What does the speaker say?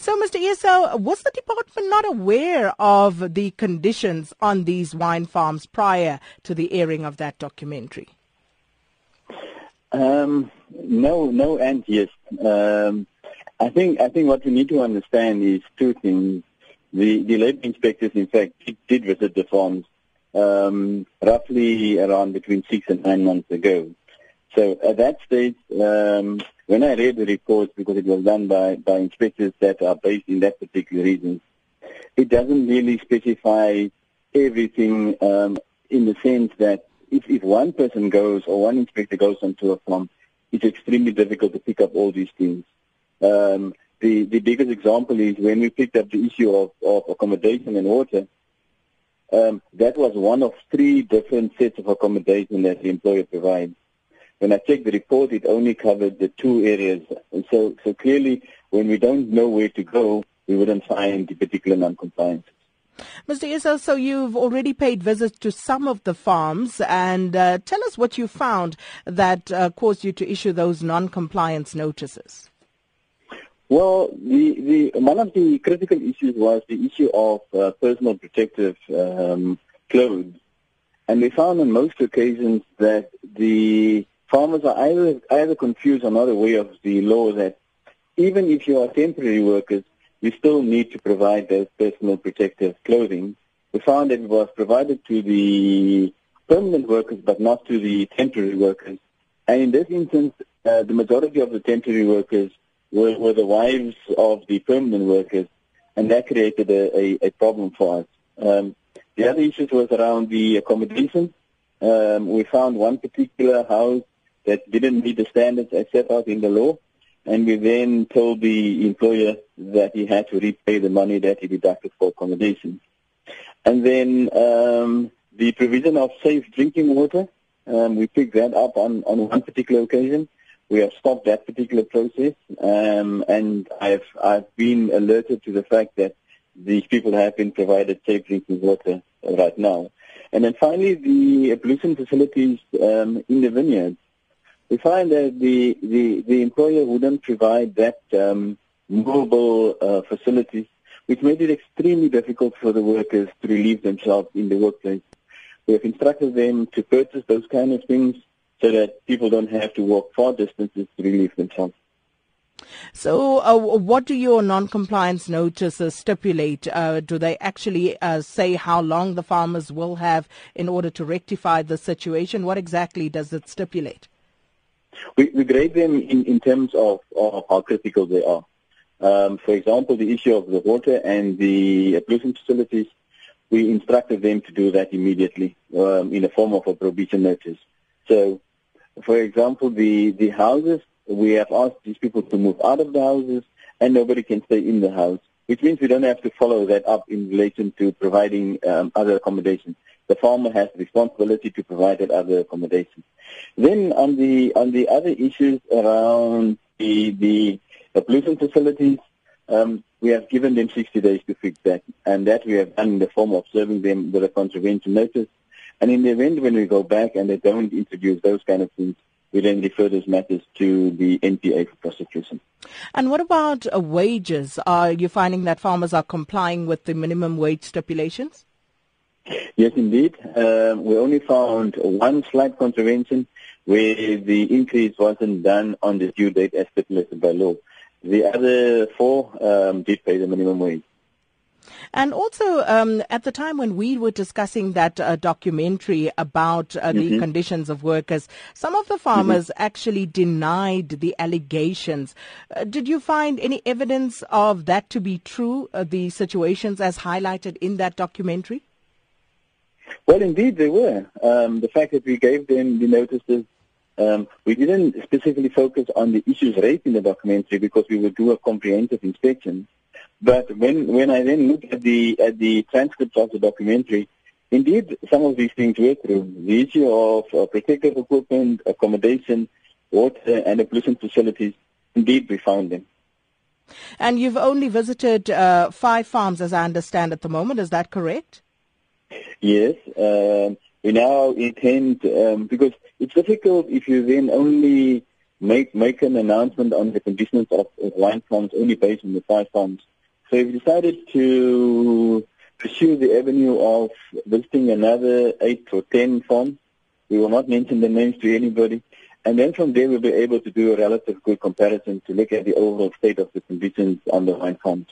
So, Mr. Esau, was the department not aware of the conditions on these wine farms prior to the airing of that documentary? Um, no, no, and yes. Um, I think I think what we need to understand is two things. The the labour inspectors, in fact, did visit the farms um, roughly around between six and nine months ago. So at that stage, um, when I read the report, because it was done by, by inspectors that are based in that particular region, it doesn't really specify everything um, in the sense that if, if one person goes or one inspector goes onto a farm, it's extremely difficult to pick up all these things. Um, the, the biggest example is when we picked up the issue of, of accommodation and water, um, that was one of three different sets of accommodation that the employer provides. When I checked the report, it only covered the two areas. And so, so clearly, when we don't know where to go, we wouldn't find the particular non-compliance. Mr. Esau, so you've already paid visits to some of the farms, and uh, tell us what you found that uh, caused you to issue those non-compliance notices. Well, the, the, one of the critical issues was the issue of uh, personal protective um, clothes. And we found on most occasions that the farmers are either, either confused or not aware of the law that even if you are temporary workers, you still need to provide those personal protective clothing. We found that it was provided to the permanent workers but not to the temporary workers. And in this instance, uh, the majority of the temporary workers were, were the wives of the permanent workers, and that created a, a, a problem for us. Um, the other issues was around the accommodation. Um, we found one particular house that didn't meet the standards as set out in the law, and we then told the employer that he had to repay the money that he deducted for accommodation. And then um, the provision of safe drinking water, um, we picked that up on, on one particular occasion we have stopped that particular process, um, and I've I've been alerted to the fact that these people have been provided safe drinking water right now. And then finally, the ablution facilities um, in the vineyards. We find that the, the, the employer wouldn't provide that um, mobile uh, facilities, which made it extremely difficult for the workers to relieve themselves in the workplace. We have instructed them to purchase those kind of things so that people don't have to walk far distances to relieve themselves. So, uh, what do your non-compliance notices stipulate? Uh, do they actually uh, say how long the farmers will have in order to rectify the situation? What exactly does it stipulate? We, we grade them in, in terms of, of how critical they are. Um, for example, the issue of the water and the ablution facilities, we instructed them to do that immediately um, in the form of a prohibition notice. So for example, the, the houses, we have asked these people to move out of the houses and nobody can stay in the house, which means we don't have to follow that up in relation to providing um, other accommodations. The farmer has the responsibility to provide that other accommodation. Then on the on the other issues around the the, the ablution facilities, um, we have given them 60 days to fix that, and that we have done in the form of serving them with a contravention notice and in the event when we go back and they don't introduce those kind of things, we then refer those matters to the NPA for prosecution. And what about uh, wages? Are you finding that farmers are complying with the minimum wage stipulations? Yes, indeed. Um, we only found one slight contravention where the increase wasn't done on the due date as stipulated by law. The other four um, did pay the minimum wage. And also, um, at the time when we were discussing that uh, documentary about uh, the mm-hmm. conditions of workers, some of the farmers mm-hmm. actually denied the allegations. Uh, did you find any evidence of that to be true, uh, the situations as highlighted in that documentary? Well, indeed, they were. Um, the fact that we gave them the notices um, we didn't specifically focus on the issues raised in the documentary because we would do a comprehensive inspection. But when when I then looked at the at the transcripts of the documentary, indeed some of these things were true. The issue of uh, protective equipment, accommodation, water, and ablution facilities, indeed we found them. And you've only visited uh, five farms, as I understand, at the moment. Is that correct? Yes. Um, we now intend um, because it's difficult if you then only make make an announcement on the conditions of wine farms only based on the five farms So we've decided to pursue the avenue of visiting another eight or ten farms. We will not mention the names to anybody. And then from there we'll be able to do a relative good comparison to look at the overall state of the conditions on the wine farms.